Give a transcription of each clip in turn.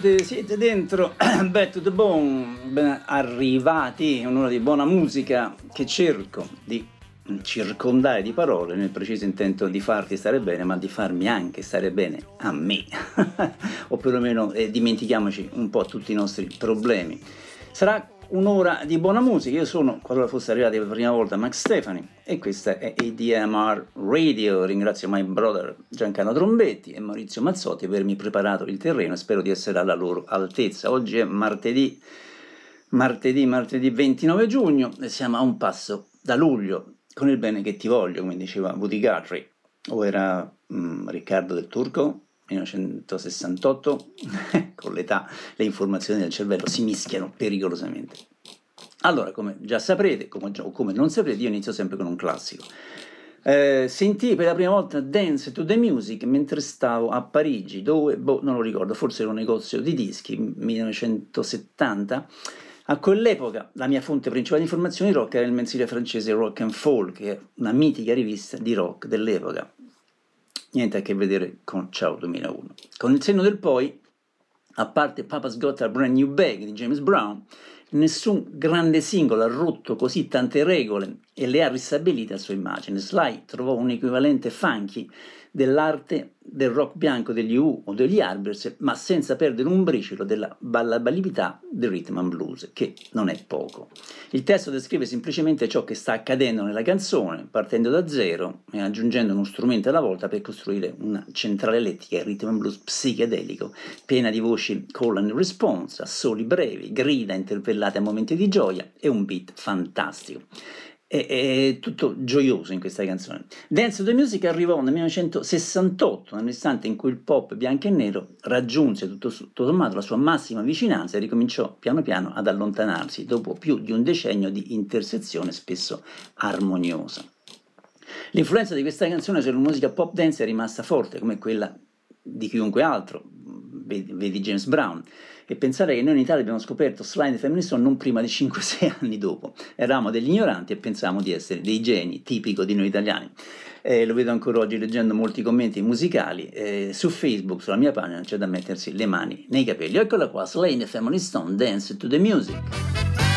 siete? Siete dentro Back to the Bone, ben arrivati, un'ora di buona musica che cerco di circondare di parole nel preciso intento di farti stare bene, ma di farmi anche stare bene a me, o perlomeno eh, dimentichiamoci un po' tutti i nostri problemi. Sarà un'ora di buona musica. Io sono, qualora fosse arrivati per la prima volta, Max Stefani e questa è ADMR Radio. Ringrazio my brother Giancarlo Trombetti e Maurizio Mazzotti per avermi preparato il terreno e spero di essere alla loro altezza. Oggi è martedì, martedì, martedì 29 giugno e siamo a un passo da luglio con il bene che ti voglio, come diceva Woody Guthrie, o era mm, Riccardo del Turco 1968, con l'età le informazioni del cervello si mischiano pericolosamente. Allora, come già saprete, come o come non saprete, io inizio sempre con un classico. Eh, sentii per la prima volta Dance to the Music mentre stavo a Parigi, dove, boh, non lo ricordo, forse era un negozio di dischi, 1970. A quell'epoca la mia fonte principale di informazioni rock era il mensile francese Rock and Folk, che è una mitica rivista di rock dell'epoca niente a che vedere con Ciao 2001. Con il senno del poi, a parte Papa's Got a Brand New Bag di James Brown, nessun grande singolo ha rotto così tante regole e le ha ristabilite a sua immagine. Sly trovò un equivalente funky dell'arte del rock bianco degli U o degli Arbers, ma senza perdere un briciolo della ballabilità del rhythm and blues, che non è poco. Il testo descrive semplicemente ciò che sta accadendo nella canzone, partendo da zero e aggiungendo uno strumento alla volta per costruire una centrale elettrica rhythm and blues psichedelico, piena di voci call and response, assoli brevi, grida interpellate a momenti di gioia e un beat fantastico è, è, tutto gioioso in questa canzone. Dance to the Music arrivò nel 1968, nell'istante in cui il pop bianco e nero raggiunse tutto, tutto sommato la sua massima vicinanza e ricominciò piano piano ad allontanarsi dopo più di un decennio di intersezione spesso armoniosa. L'influenza di questa canzone sulla musica pop dance è rimasta forte, come quella di chiunque altro, vedi James Brown, e pensare che noi in Italia abbiamo scoperto Slide Feminist non prima di 5-6 anni dopo. Eravamo degli ignoranti e pensavamo di essere dei geni, tipico di noi italiani. Eh, lo vedo ancora oggi leggendo molti commenti musicali. Eh, su Facebook, sulla mia pagina, c'è da mettersi le mani nei capelli. Eccola qua, Family Stone, Dance to the Music.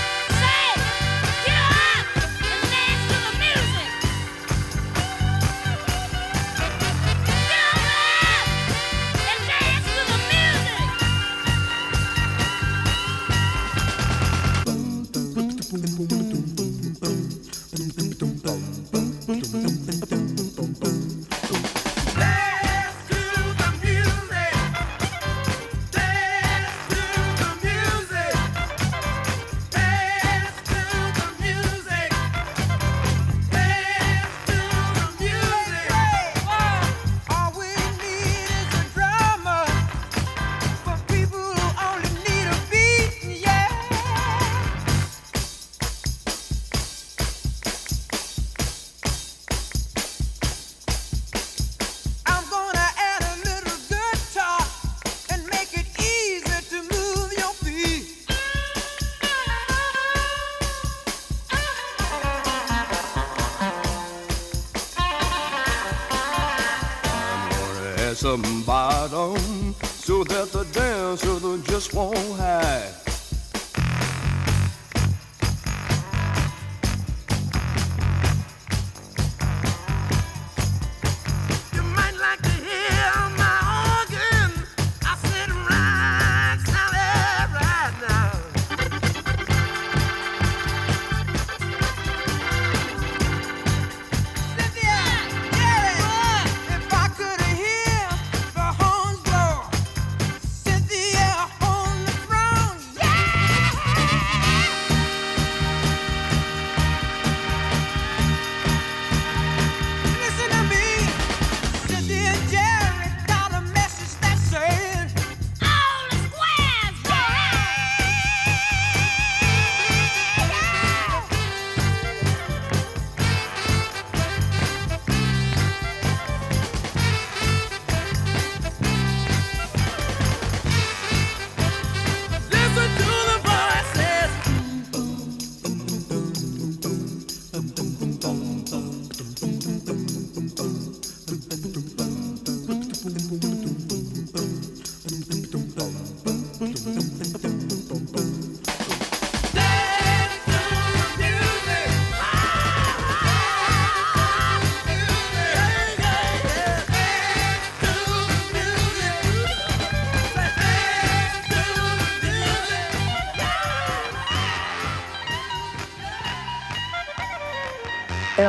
Bottom so that the dancer just won't hide.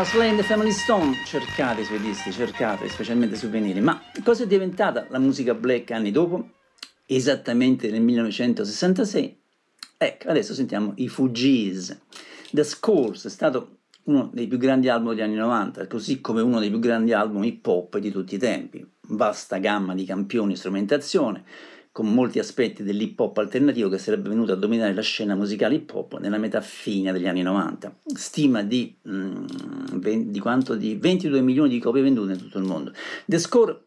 Era Slane the Family Stone, cercate i suoi dischi, cercate, specialmente su venire. Ma cosa è diventata la musica black anni dopo? Esattamente nel 1966. Ecco, adesso sentiamo i Fugees. The Scores è stato uno dei più grandi album degli anni 90, così come uno dei più grandi album hip hop di tutti i tempi. Vasta gamma di campioni e strumentazione con molti aspetti dell'hip hop alternativo che sarebbe venuto a dominare la scena musicale hip hop nella metà fine degli anni 90. Stima di, mm, 20, di quanto? Di 22 milioni di copie vendute in tutto il mondo. The Score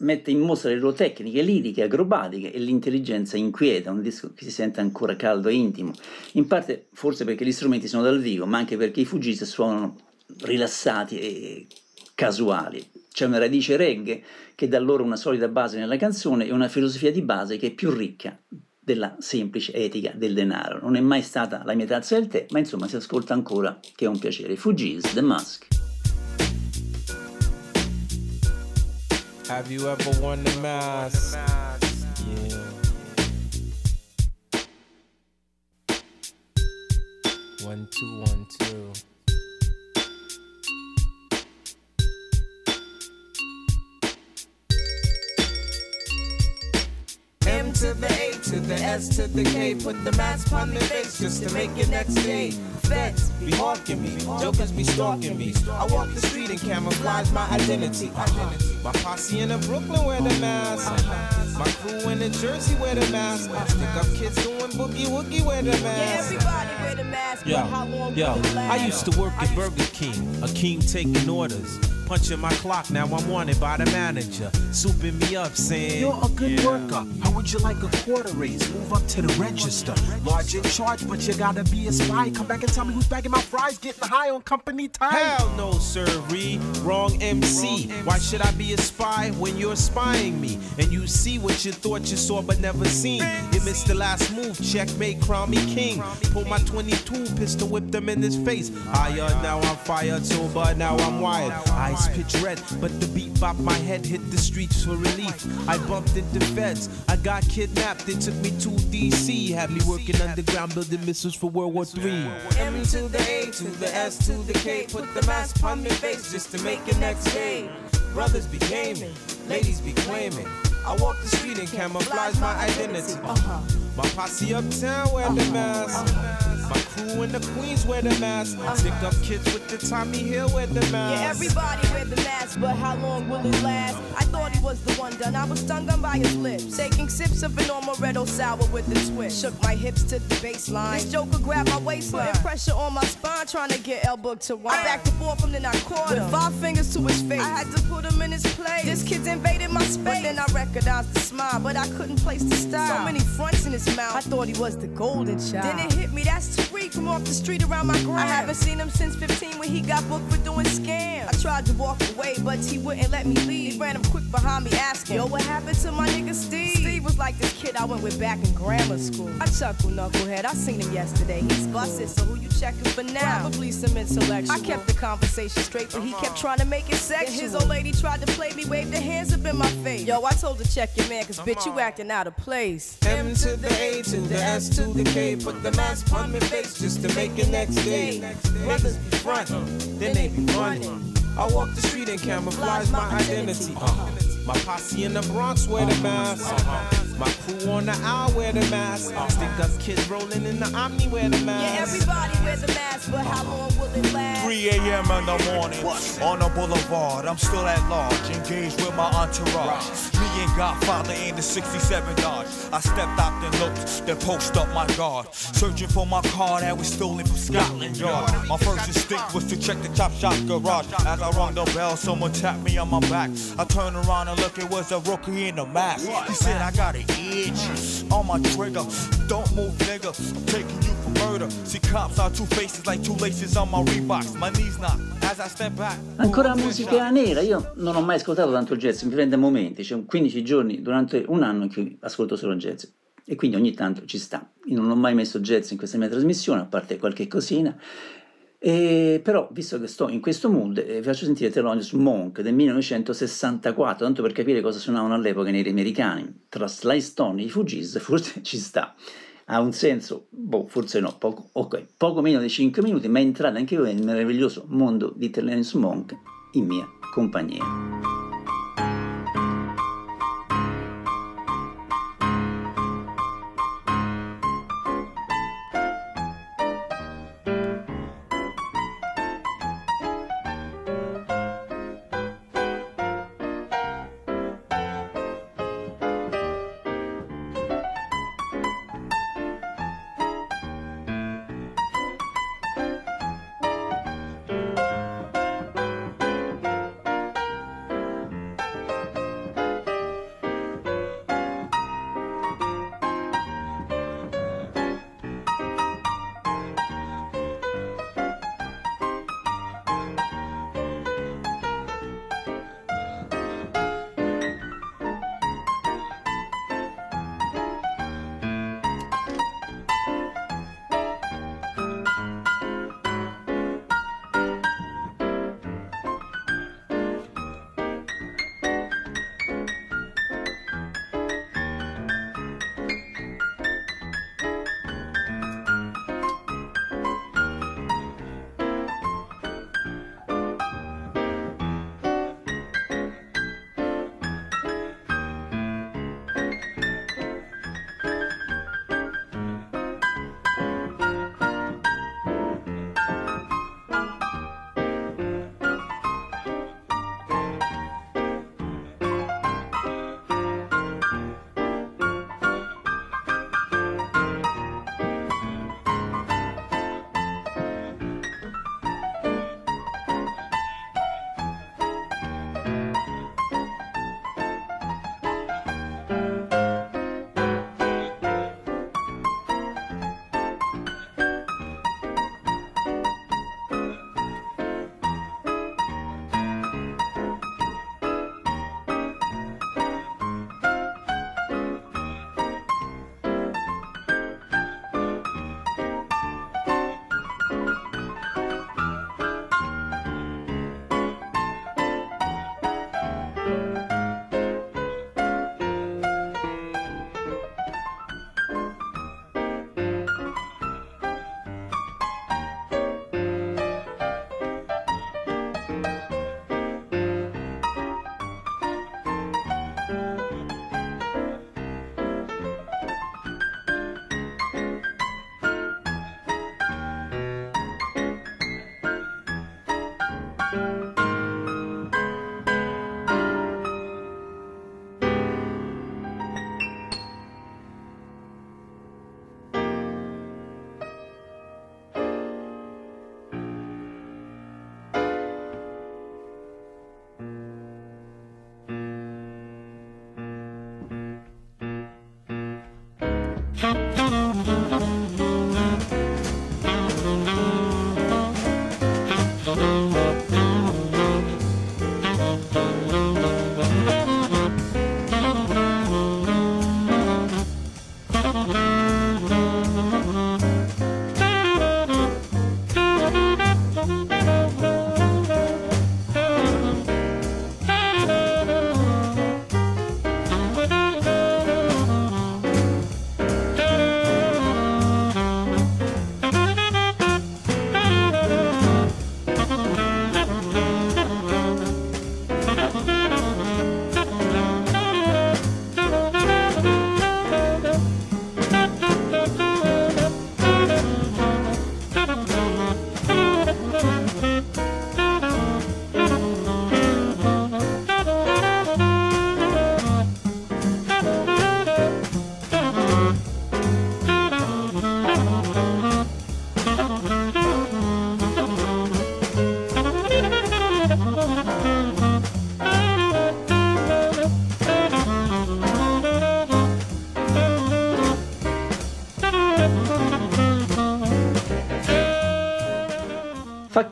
mette in mostra le loro tecniche liriche, acrobatiche e l'intelligenza inquieta, un disco che si sente ancora caldo e intimo, in parte forse perché gli strumenti sono dal vivo, ma anche perché i Fugis suonano rilassati e casuali. C'è una radice reggae che dà loro una solida base nella canzone e una filosofia di base che è più ricca della semplice etica del denaro. Non è mai stata la mia tazza del tè, ma insomma si ascolta ancora, che è un piacere. Fugees, The Musk. Have you ever worn the mask? Yeah. One, two, one, two. To the A to the S to the K. Put the mask on their face just to make it next day. Feds be hawking me, jokers be stalking me. I walk the street and camouflage my identity. My posse in the Brooklyn wear the mask. My crew in the Jersey wear the mask. Stick up kids doing boogie woogie wear the mask. Yeah, everybody wear the mask. Yo, how long yo, I used to work at Burger King, a king taking orders. Punching my clock, now I'm wanted by the manager. Souping me up, saying, You're a good yeah. worker. How would you like a quarter raise? Move up to the register. Large in charge, but you gotta be a spy. Come back and tell me who's bagging my fries, getting high on company time. Hell no, sirree. Wrong MC. Why should I be a spy when you're spying me? And you see what you thought you saw but never seen. You missed the last move, checkmate, crown me king. Pull my 22 pistol, whip them in his face. I Higher, now I'm fired, sober, now I'm wired. I eyes pitch red, but the beat bop my head hit the streets for relief. I bumped into feds, I got kidnapped, they took me to DC. Had me working underground building missiles for World War III. M to the A to the S to the K, put the mask on my face just to make it next day. Brothers be gaming, ladies be claiming. I walk the street and camouflage my identity. Uh-huh. My posse uptown wear the mask. My crew in the Queens wear the mask. Uh-huh. Stick up kids with the Tommy Hill wear the mask. Yeah, everybody wear the mask, but how long will it last? I thought he was the one done. I was stung on by his lips. Taking sips of an amaretto sour with a twist. Shook my hips to the baseline. This joker grabbed my waistline. Putting pressure on my spine, trying to get elbow to wine. I backed and forth from then I caught him. With five fingers to his face. I had to put him in his place. This kid's invaded my space. But then I recognized the smile, but I couldn't place the style. So many fronts in his mouth. I thought he was the golden child. Then it hit me, that's From off the street around my gram. I haven't seen him since 15 when he got booked for doing scams. I tried to walk away, but he wouldn't let me leave. He ran him quick behind me asking, Yo, what happened to my nigga Steve? Steve was like this kid I went with back in grammar school. I chuckle, knucklehead. I seen him yesterday. He's busted, so who you checking for now? Probably some intellectual. I kept the conversation straight, but he kept trying to make it sexual. his old lady tried to play me, waved her hands up in my face. Yo, I told her check your man, cause bitch, you acting out of place. M to the A to the S to the K, put the mask on my face just to make it next day. Brothers be frontin', then they be running. I walk the street and camouflage my identity. Uh-huh. My posse in the Bronx wear the mask. Uh-huh. My crew on the aisle wear the mask. Stick up kids rolling in the Omni wear the mask. Yeah, everybody wear the mask, but how long will it last? 3 a.m. in the morning on the boulevard. I'm still at large, engaged with my entourage. Me and Godfather in the 67 Dodge. I stepped out and looked, then post up my guard. Searching for my car that was stolen from Scotland Yard. My first instinct was to check the chop shop garage. As I rung the bell, someone tapped me on my back. I turned around and looked, it was a rookie in a mask. He said, I got it itch on my trigger. Don't move, nigga. I'm taking you for murder. See, cops are two faces like two laces on my Reeboks. My knees knock as I step back. Ancora musica nera. Io non ho mai ascoltato tanto jazz, mi prende momenti. C'è 15 giorni durante un anno in cui ascolto solo jazz. E quindi ogni tanto ci sta. Io non ho mai messo jazz in questa mia trasmissione, a parte qualche cosina. E però, visto che sto in questo mood, eh, vi faccio sentire Thelonious Monk del 1964, tanto per capire cosa suonavano all'epoca i neri americani. Tra Sly Stone e i Fugees, forse ci sta. ha un senso, boh, forse no, poco, okay, poco meno di 5 minuti, ma entrate anche voi nel meraviglioso mondo di Thelonious Monk in mia compagnia.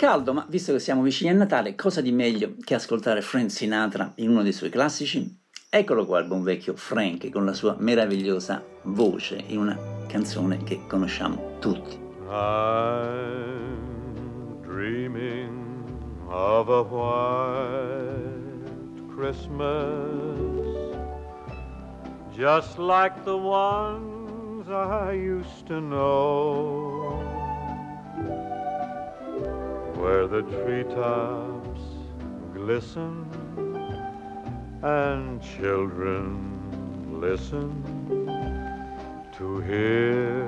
Caldo, ma visto che siamo vicini a Natale, cosa di meglio che ascoltare Frank Sinatra in uno dei suoi classici? Eccolo qua il buon vecchio Frank con la sua meravigliosa voce in una canzone che conosciamo tutti. I'm dreaming of a white Christmas just like the one songs I used to know, where the treetops glisten and children listen to hear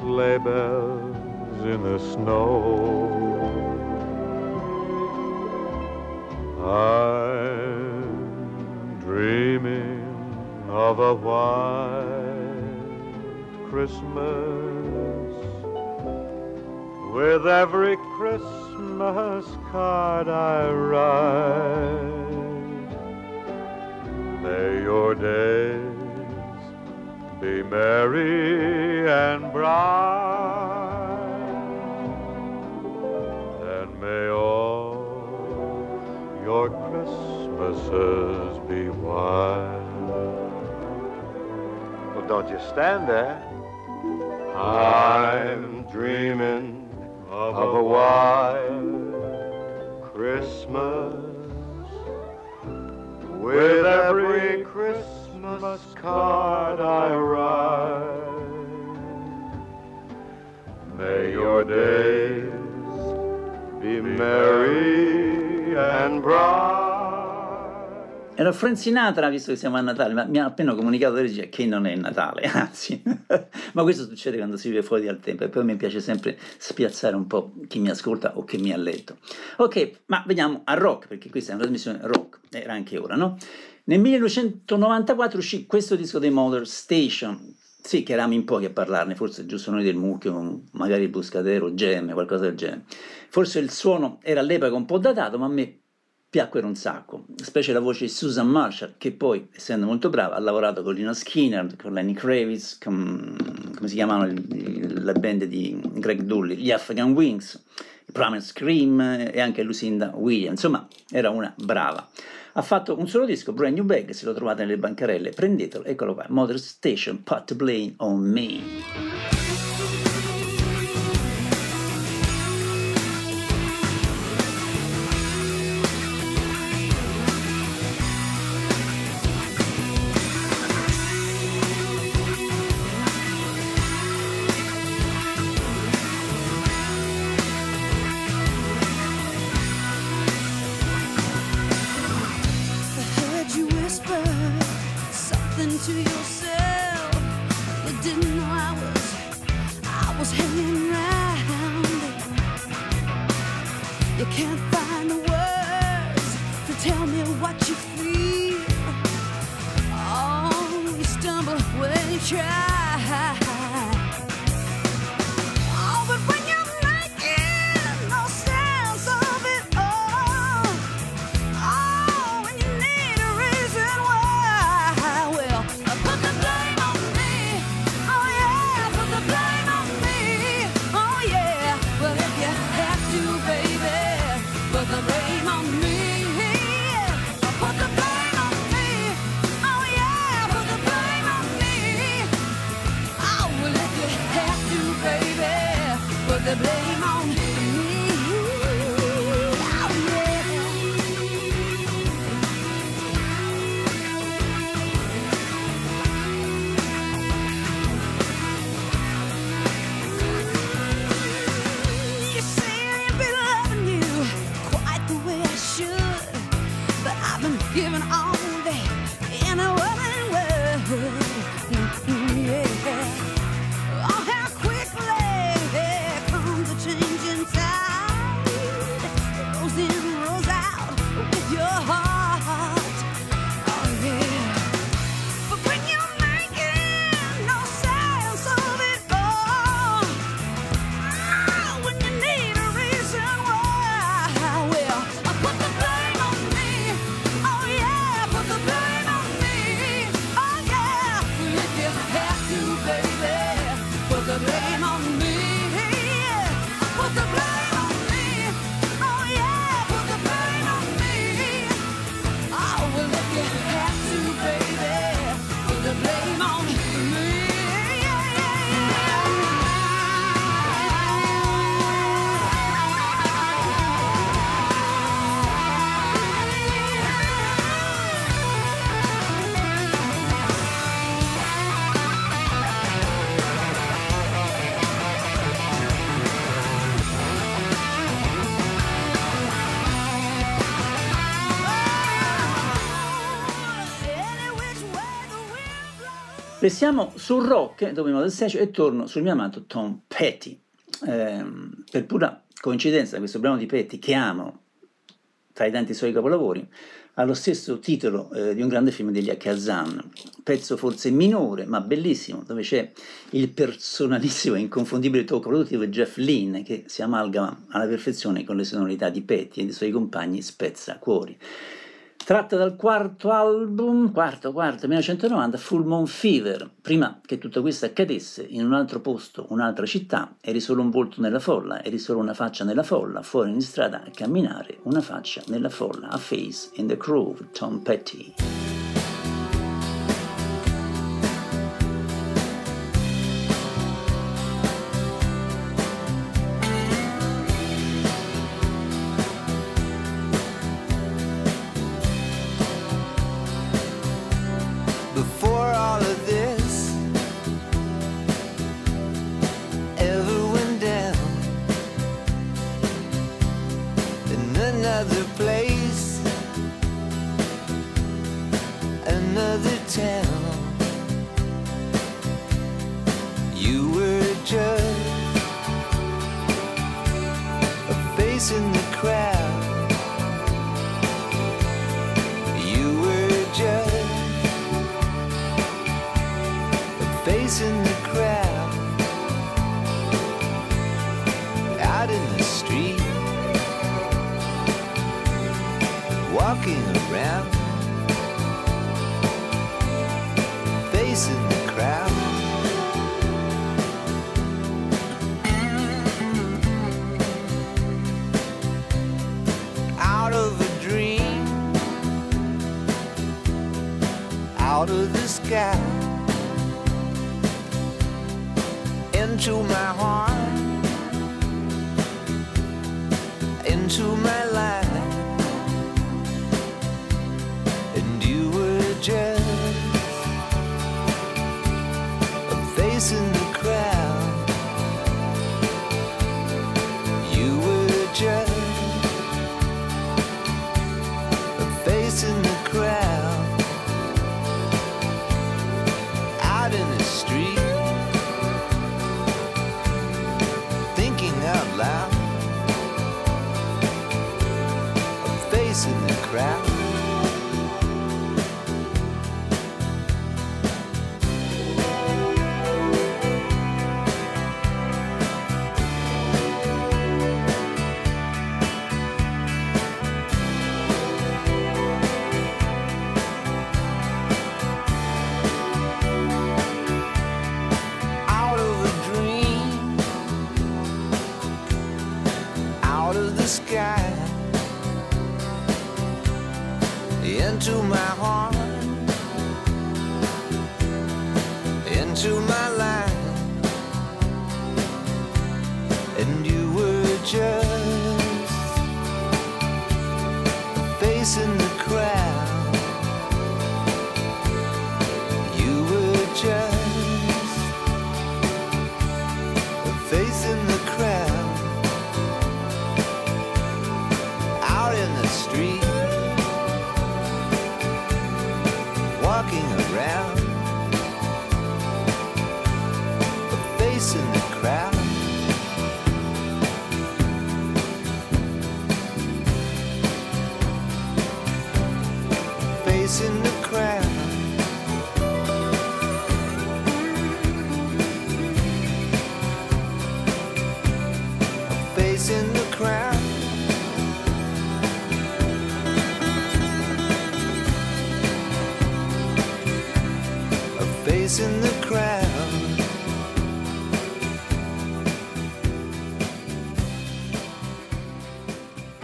sleigh bells in the snow. I'm dreaming of a white Christmas with every Christmas card I write. May your days be merry and bright, and may all your Christmases be white. Well, don't you stand there. I'm dreaming of a white Christmas with every Christmas card I write. May your days be merry and bright. Era Frank Sinatra, visto che siamo a Natale, ma mi ha appena comunicato la regia che non è Natale, anzi, ma questo succede quando si vive fuori dal tempo e poi mi piace sempre spiazzare un po' chi mi ascolta o chi mi ha letto. Ok, ma veniamo a rock, perché questa è una trasmissione rock, era anche ora, no? Nel 1994 uscì questo disco dei Mother Station, sì, che eravamo in pochi a parlarne, forse giusto noi del mucchio, magari il Buscadero, Gem, qualcosa del genere. Forse il suono era all'epoca un po' datato, ma a me piacquero un sacco, specie la voce di Susan Marshall, che poi, essendo molto brava, ha lavorato con Lina Skinner, con Lenny Kravitz, con, come si chiamano la band di Greg Dully, gli Afghan Wings, Primal Scream e anche Lucinda Williams, insomma era una brava. Ha fatto un solo disco, Brand New Bag, se lo trovate nelle bancarelle, prendetelo, eccolo qua, Mother Station, Put Blame on Me. Restiamo sul rock dopo il Station e torno sul mio amato Tom Petty. Eh, per pura coincidenza, questo brano di Petty che amo tra i tanti suoi capolavori ha lo stesso titolo eh, di un grande film degli Kazan, pezzo forse minore ma bellissimo, dove c'è il personalissimo e inconfondibile tocco produttivo Jeff Lynne che si amalgama alla perfezione con le sonorità di Petty e dei suoi compagni Spezza Cuori tratta dal quarto album, quarto, quarto, 1990, Full Moon Fever. Prima che tutto questo accadesse, in un altro posto, un'altra città, eri solo un volto nella folla, eri solo una faccia nella folla, fuori in strada a camminare, una faccia nella folla, a face in the groove, Tom Petty. face in the crowd. You were just a face in the crowd. Out in the street, walking around. sky into my heart, into my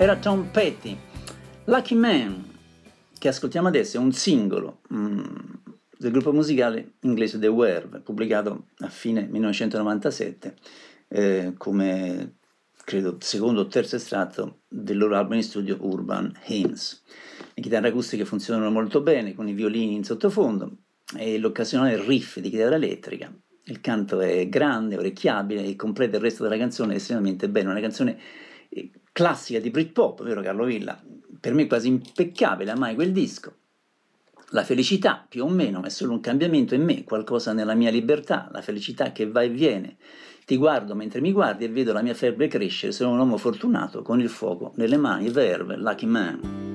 era Tom Petty. Lucky Man, che ascoltiamo adesso, è un singolo mm, del gruppo musicale inglese The Werve, pubblicato a fine 1997 eh, come, credo, secondo o terzo estratto del loro album in studio Urban Hymns. Le chitarre acustiche funzionano molto bene con i violini in sottofondo e l'occasionale riff di chitarra elettrica. Il canto è grande, orecchiabile e completa il resto della canzone estremamente bene. Una canzone eh, classica di Britpop, vero Carlo Villa? Per me quasi impeccabile, mai quel disco. La felicità, più o meno, è solo un cambiamento in me, qualcosa nella mia libertà, la felicità che va e viene. Ti guardo mentre mi guardi e vedo la mia febbre crescere, sono un uomo fortunato con il fuoco nelle mani, verve, lucky man.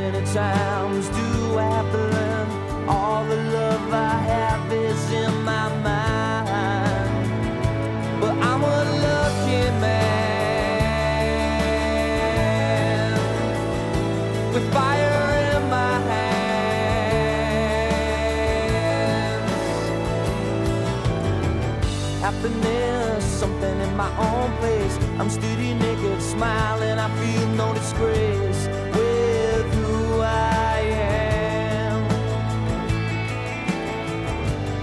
many times do I learn? All the love I have is in my mind. But I'm a lucky man with fire. in my hands. happiness, something in my own place. I'm steady naked, smiling, I feel no disgrace.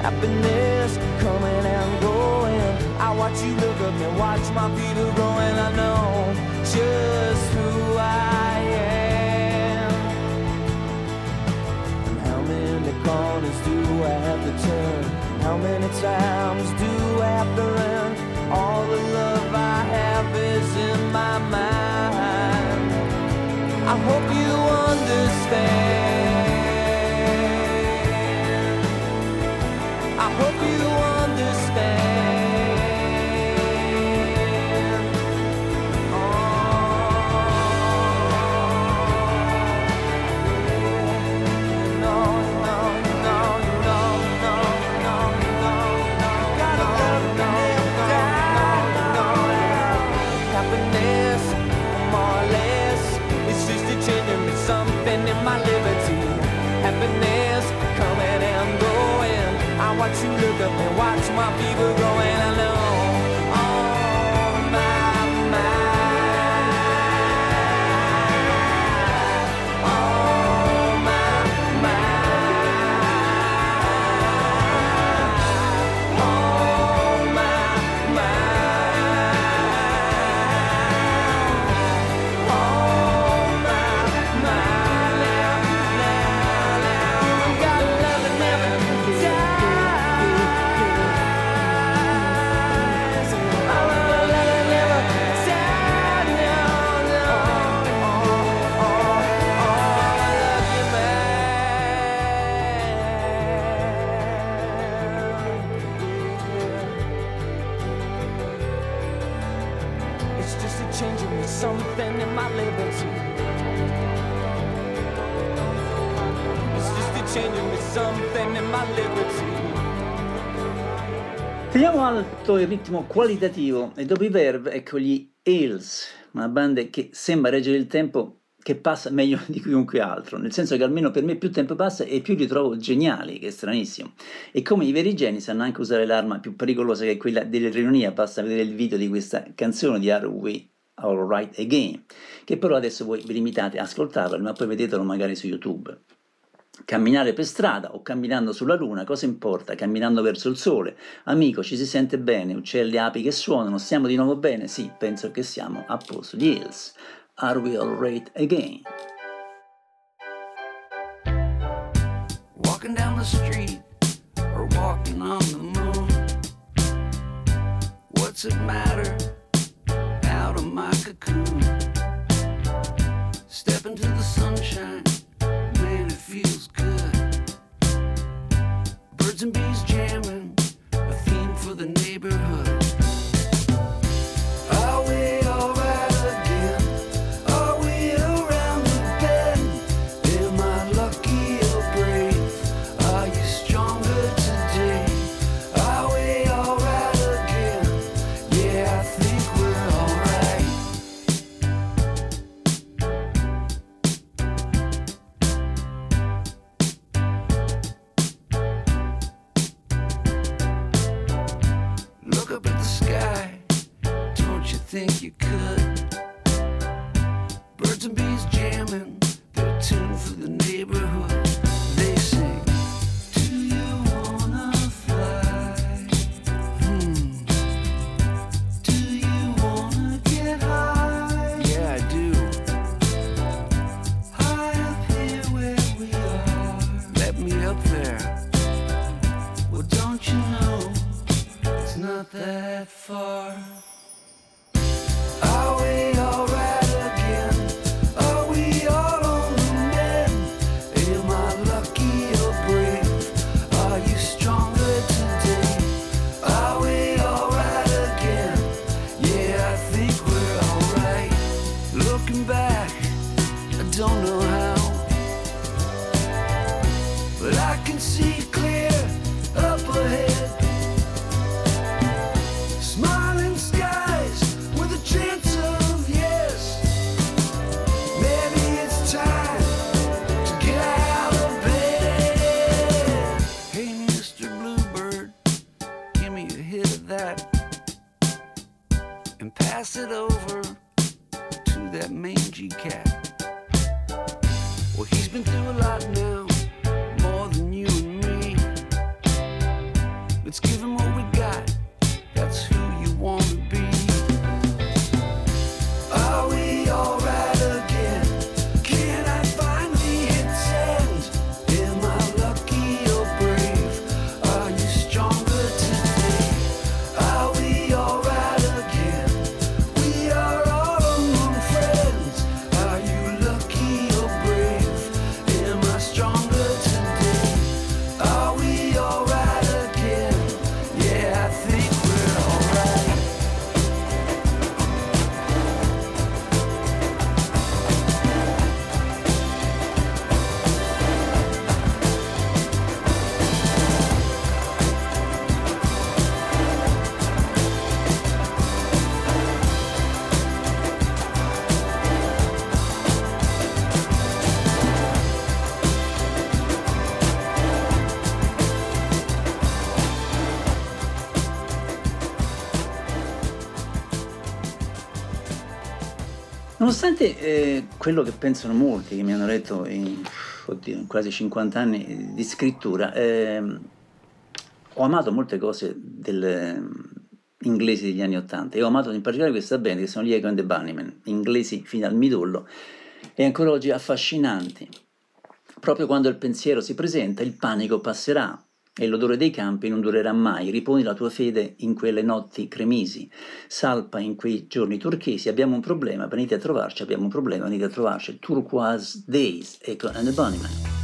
Happiness coming and going. I watch you look up and watch my feet are growing. I know just who I am. And how many corners do I have to turn? How many times do I have to run? All the love I have is in my mind. I hope you understand. we're going il ritmo qualitativo e dopo i Verve ecco gli Hills, una banda che sembra reggere il tempo che passa meglio di chiunque altro, nel senso che almeno per me più tempo passa e più li trovo geniali, che è stranissimo. E come i veri geni sanno anche usare l'arma più pericolosa che è quella dell'ironia, basta vedere il video di questa canzone di Are We Alright Again, che però adesso voi vi limitate a ascoltarlo, ma poi vedetelo magari su YouTube. Camminare per strada o camminando sulla luna, cosa importa? Camminando verso il sole. Amico, ci si sente bene, uccelli, api che suonano, stiamo di nuovo bene? Sì, penso che siamo a posto. Gli Hills, Are We Alright Again? Walking down the street or walking on the moon What's it matter? Nonostante eh, quello che pensano molti che mi hanno letto in, oddio, in quasi 50 anni di scrittura, eh, ho amato molte cose del, eh, inglesi degli anni 80 e ho amato in particolare questa band che sono gli Echo and the Bunnymen, inglesi fino al midollo. E ancora oggi affascinanti. Proprio quando il pensiero si presenta, il panico passerà, e l'odore dei campi non durerà mai. Riponi la tua fede in quelle notti cremisi, salpa in quei giorni turchesi. Abbiamo un problema, venite a trovarci, abbiamo un problema, venite a trovarci. Turquoise Days, ecco, and the Bunnyman.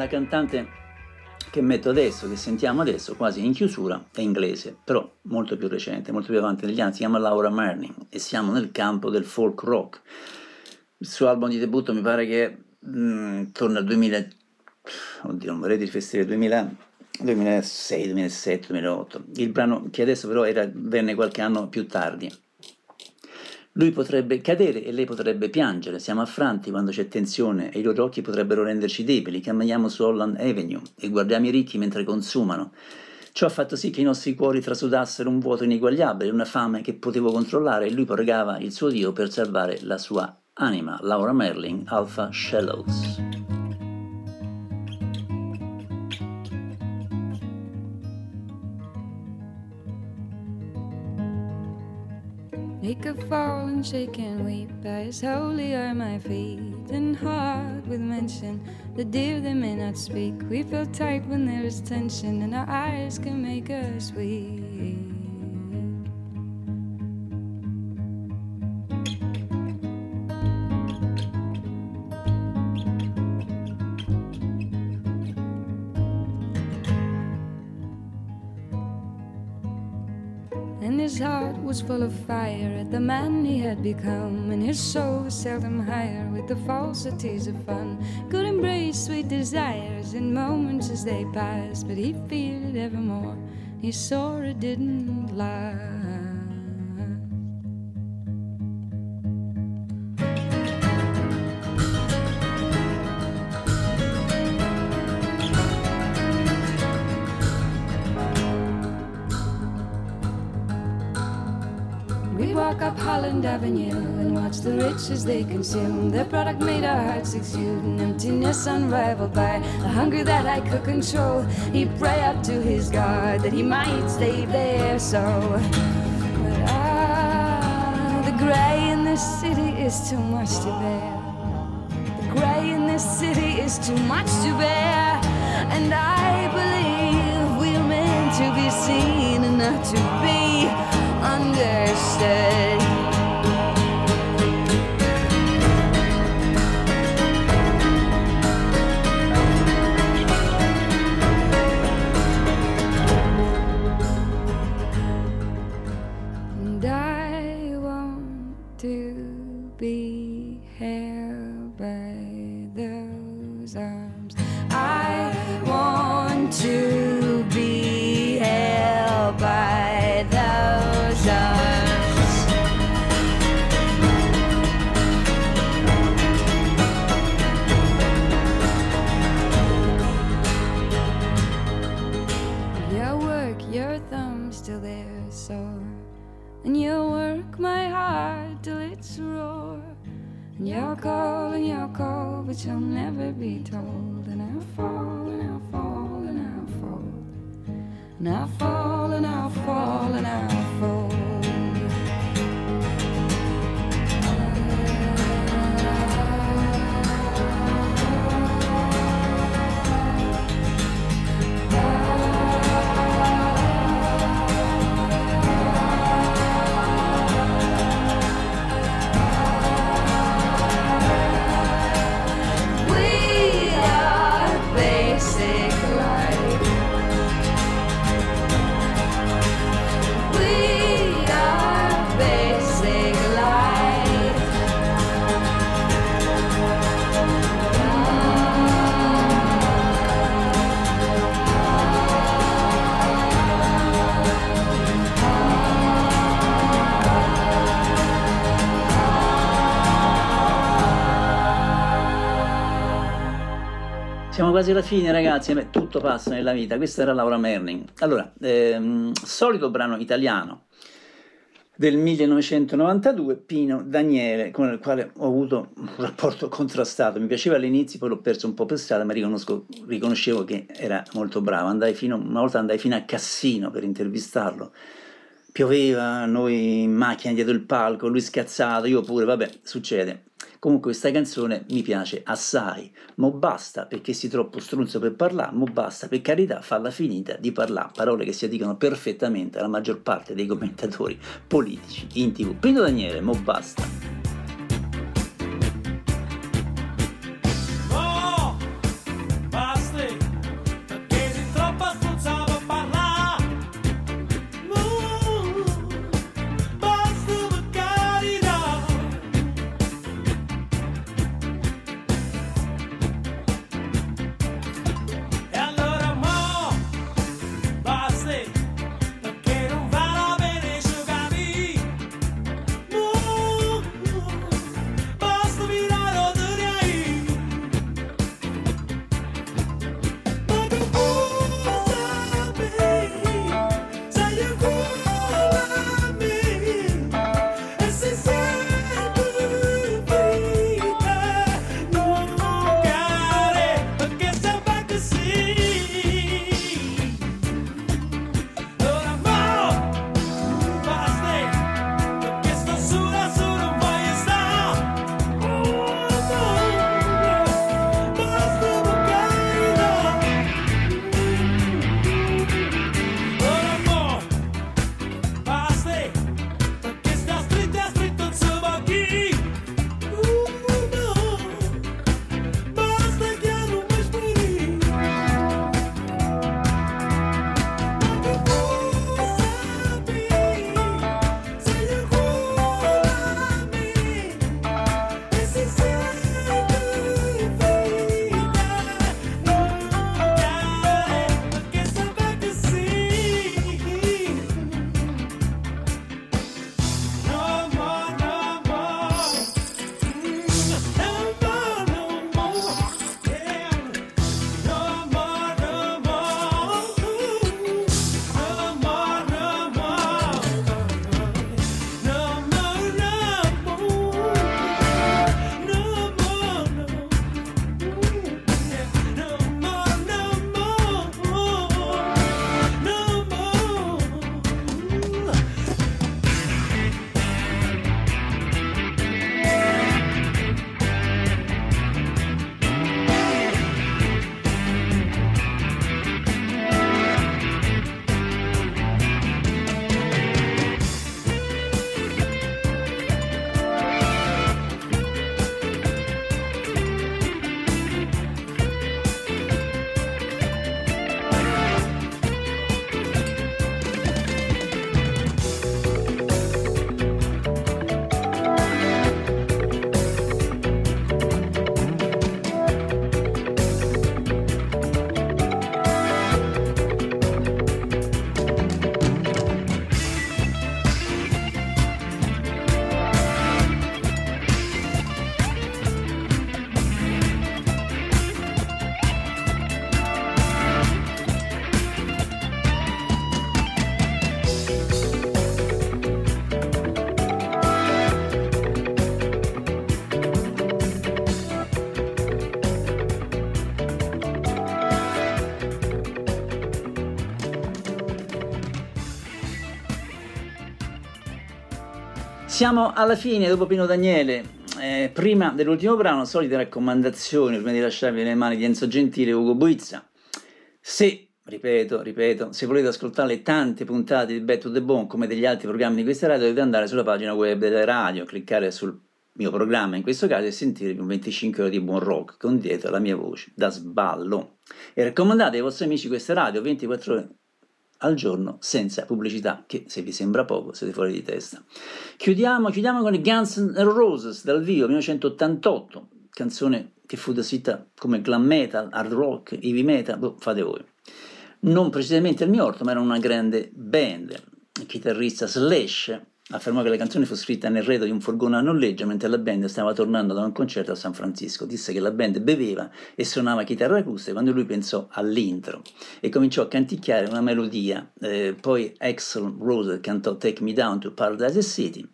La cantante che metto adesso, che sentiamo adesso, quasi in chiusura, è inglese, però molto più recente, molto più avanti negli anni, si chiama Laura Marning e siamo nel campo del folk rock. Il suo album di debutto mi pare che mh, mm, torna al 2000, oddio non vorrei dire festival, 2000, 2006, 2007, 2008. Il brano che adesso però era, venne qualche anno più tardi. Lui potrebbe cadere e lei potrebbe piangere, siamo affranti quando c'è tensione e i loro occhi potrebbero renderci deboli, camminiamo su Holland Avenue e guardiamo i ricchi mentre consumano. Ciò ha fatto sì che i nostri cuori trasudassero un vuoto ineguagliabile, una fame che potevo controllare e lui pregava il suo Dio per salvare la sua anima. Laura Merling, Alpha Shallows. He could fall and shake and weep as holy are my feet and heart with mention. The dear they may not speak. We feel tight when there is tension, and our eyes can make us weep. Full of fire at the man he had become, and his soul seldom higher with the falsities of fun. Could embrace sweet desires in moments as they passed, but he feared evermore. He saw it didn't lie. Avenue and watch the rich as they consume. Their product made our hearts exude an emptiness unrivaled by a hunger that I could control. He pray up to his God that he might stay there. So, but ah, the gray in this city is too much to bear. The gray in this city is too much to bear, and I believe we're meant to be seen and not to be understood. Siamo quasi alla fine, ragazzi. Beh, tutto passa nella vita. Questa era Laura Merning. Allora, ehm, solito brano italiano del 1992, Pino Daniele, con il quale ho avuto un rapporto contrastato. Mi piaceva all'inizio, poi l'ho perso un po' per strada, ma riconoscevo che era molto bravo. Fino, una volta andai fino a Cassino per intervistarlo. Pioveva, noi in macchina dietro il palco, lui scazzato, io pure, vabbè, succede. Comunque questa canzone mi piace assai, mo basta perché si troppo strunzo per parlare, mo basta per carità farla finita di parlare, parole che si dicono perfettamente alla maggior parte dei commentatori politici in tv. Pino Daniele, mo basta. Siamo alla fine, dopo Pino Daniele. Eh, prima dell'ultimo brano, solite raccomandazioni prima di lasciarvi nelle mani di Enzo Gentile e Ugo Buizza. Se, ripeto, ripeto, se volete ascoltare le tante puntate di Back to the Bone come degli altri programmi di questa radio, dovete andare sulla pagina web della radio, cliccare sul mio programma in questo caso e sentirvi un 25 ore di buon rock con dietro la mia voce da sballo. E raccomandate ai vostri amici questa radio 24 ore al giorno senza pubblicità, che se vi sembra poco siete fuori di testa. Chiudiamo, chiudiamo con i Guns N' Roses dal vivo 1988, canzone che fu descritta come glam metal, hard rock, heavy metal, boh, fate voi. Non precisamente il mio orto, ma era una grande band. Il chitarrista Slash affermò che la canzone fu scritta nel retro di un furgone a noleggio mentre la band stava tornando da un concerto a San Francisco. Disse che la band beveva e suonava chitarra acustica quando lui pensò all'intro e cominciò a canticchiare una melodia. Eh, poi Axel Rose cantò Take Me Down to Paradise City.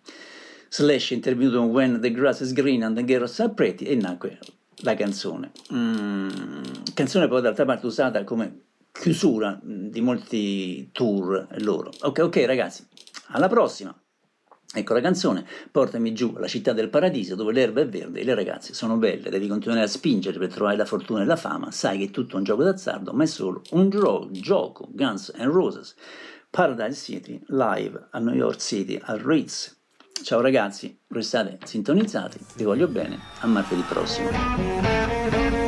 Slash intervenuto When the Grass is Green and the Girls Are Pretty e nacque la canzone. Mm, canzone poi d'altra parte usata come chiusura di molti tour loro. Ok, ok ragazzi, alla prossima! Ecco la canzone, portami giù alla città del paradiso dove l'erba è verde e le ragazze sono belle, devi continuare a spingere per trovare la fortuna e la fama, sai che è tutto un gioco d'azzardo, ma è solo un gio- gioco, Guns N' Roses, Paradise City, live a New York City, al Ritz. Ciao ragazzi, restate sintonizzati, vi voglio bene, a martedì prossimo.